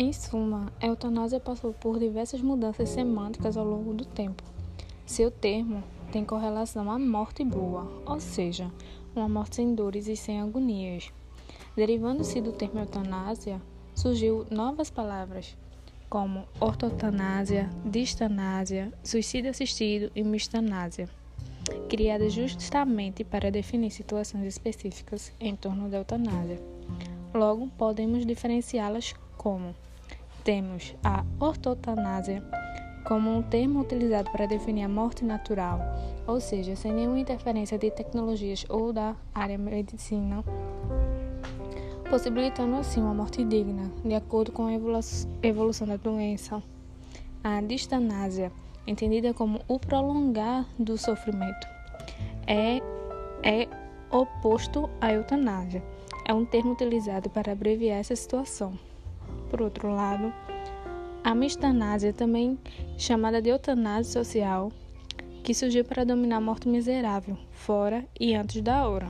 Em suma, a eutanásia passou por diversas mudanças semânticas ao longo do tempo. Seu termo tem correlação à morte boa, ou seja, uma morte sem dores e sem agonias. Derivando-se do termo eutanásia, surgiu novas palavras, como ortotanásia, distanásia, suicídio assistido e mistanásia, criadas justamente para definir situações específicas em torno da eutanásia. Logo, podemos diferenciá-las como temos a ortotanásia como um termo utilizado para definir a morte natural, ou seja, sem nenhuma interferência de tecnologias ou da área medicina, possibilitando assim uma morte digna, de acordo com a evolução da doença. A distanásia, entendida como o prolongar do sofrimento, é, é oposto à eutanásia. É um termo utilizado para abreviar essa situação. Por outro lado, a mistanásia, também chamada de eutanásia social, que surgiu para dominar a morte miserável, fora e antes da hora.